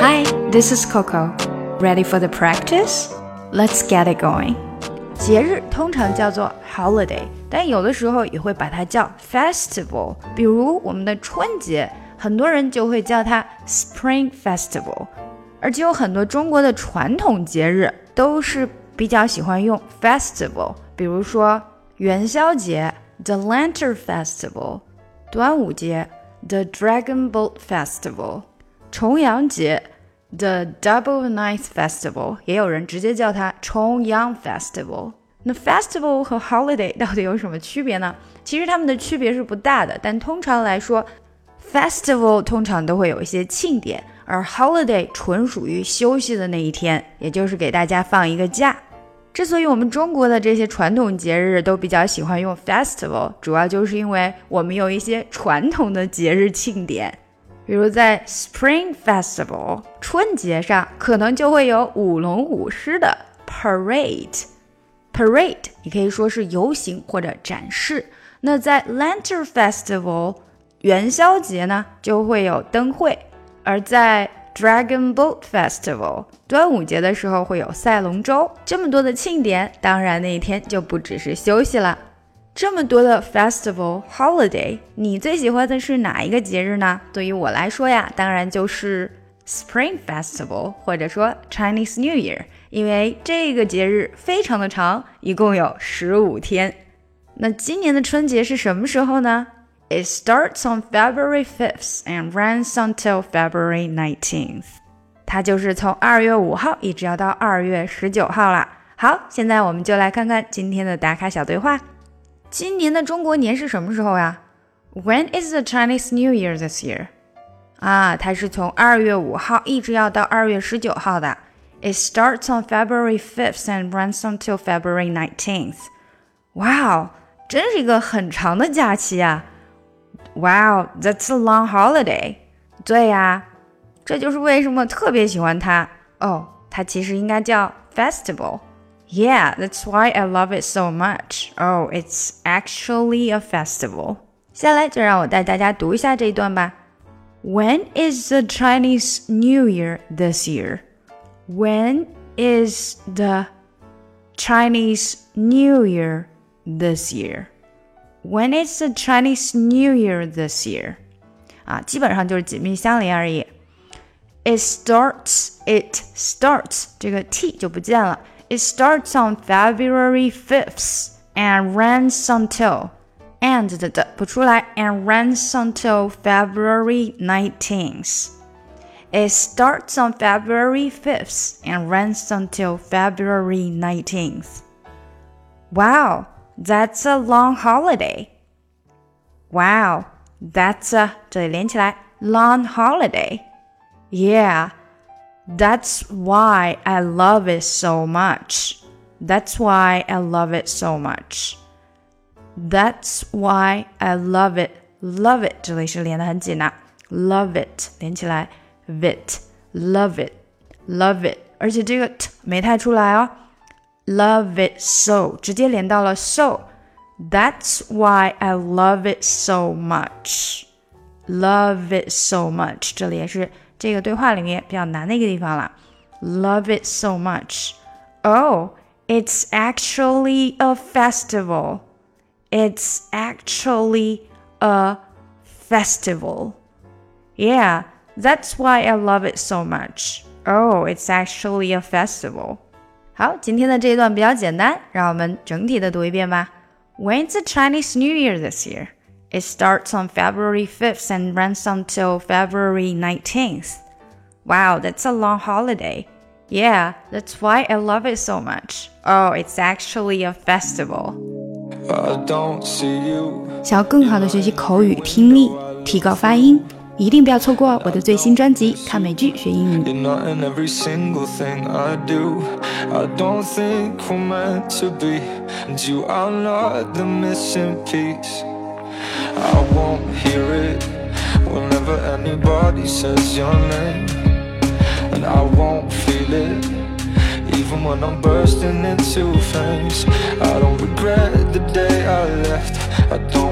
Hi, this is Coco. Ready for the practice? Let's get it going. 节日通常叫做 holiday，但有的时候也会把它叫 festival。比如我们的春节，很多人就会叫它 Spring Festival。而且有很多中国的传统节日都是比较喜欢用 festival，比如说元宵节 The Lantern Festival，端午节 The Dragon Boat Festival。重阳节 ，the Double Ninth Festival，也有人直接叫它重阳 Festival。那 Festival 和 Holiday 到底有什么区别呢？其实它们的区别是不大的，但通常来说，Festival 通常都会有一些庆典，而 Holiday 纯属于休息的那一天，也就是给大家放一个假。之所以我们中国的这些传统节日都比较喜欢用 Festival，主要就是因为我们有一些传统的节日庆典。比如在 Spring Festival 春节上，可能就会有舞龙舞狮的 parade。parade 也可以说是游行或者展示。那在 Lantern Festival 元宵节呢，就会有灯会；而在 Dragon Boat Festival 端午节的时候会有赛龙舟。这么多的庆典，当然那一天就不只是休息了。这么多的 festival holiday，你最喜欢的是哪一个节日呢？对于我来说呀，当然就是 Spring Festival，或者说 Chinese New Year，因为这个节日非常的长，一共有十五天。那今年的春节是什么时候呢？It starts on February 5th and runs until February 19th。它就是从二月五号一直要到二月十九号了。好，现在我们就来看看今天的打卡小对话。今年的中国年是什么时候呀？When is the Chinese New Year this year？啊，它是从二月五号一直要到二月十九号的。It starts on February 5th and runs until February 19th。哇，真是一个很长的假期啊！Wow，that's a long holiday。对呀，这就是为什么特别喜欢它。哦，它其实应该叫 festival。 Yeah, that's why I love it so much. Oh, it's actually a festival. 下来就让我带大家读一下这一段吧。When is the Chinese New Year this year? When is the Chinese New Year this year? When is the Chinese New Year this year? 啊，基本上就是紧密相连而已。 It starts, it starts，这个 t 就不见了。it starts on February 5th and runs until and 的的不出来 and runs until February 19th. It starts on February 5th and runs until February 19th. Wow, that's a long holiday. Wow, that's a 这里连起来 long holiday. Yeah. That's why I love it so much. That's why I love it so much. That's why I love it. Love it 这里是连得很紧呐，love it 连起来，it love it love it，而且这个 t 没太出来哦，love it so 直接连到了 so。That's why I love it so much. Love it so much，这里也是 这个对话里面比较难的一个地方了。Love it so much. Oh, it's actually a festival. It's actually a festival. Yeah, that's why I love it so much. Oh, it's actually a festival. 好，今天的这一段比较简单，让我们整体的读一遍吧。When's the Chinese New Year this year? It starts on February 5th and runs until February 19th. Wow, that's a long holiday. Yeah, that's why I love it so much. Oh, it's actually a festival. 想要更好的学习口语听力，提高发音，一定不要错过我的最新专辑《看美剧学英语》。 I won't hear it whenever anybody says your name. And I won't feel it even when I'm bursting into flames. I don't regret the day I left. I don't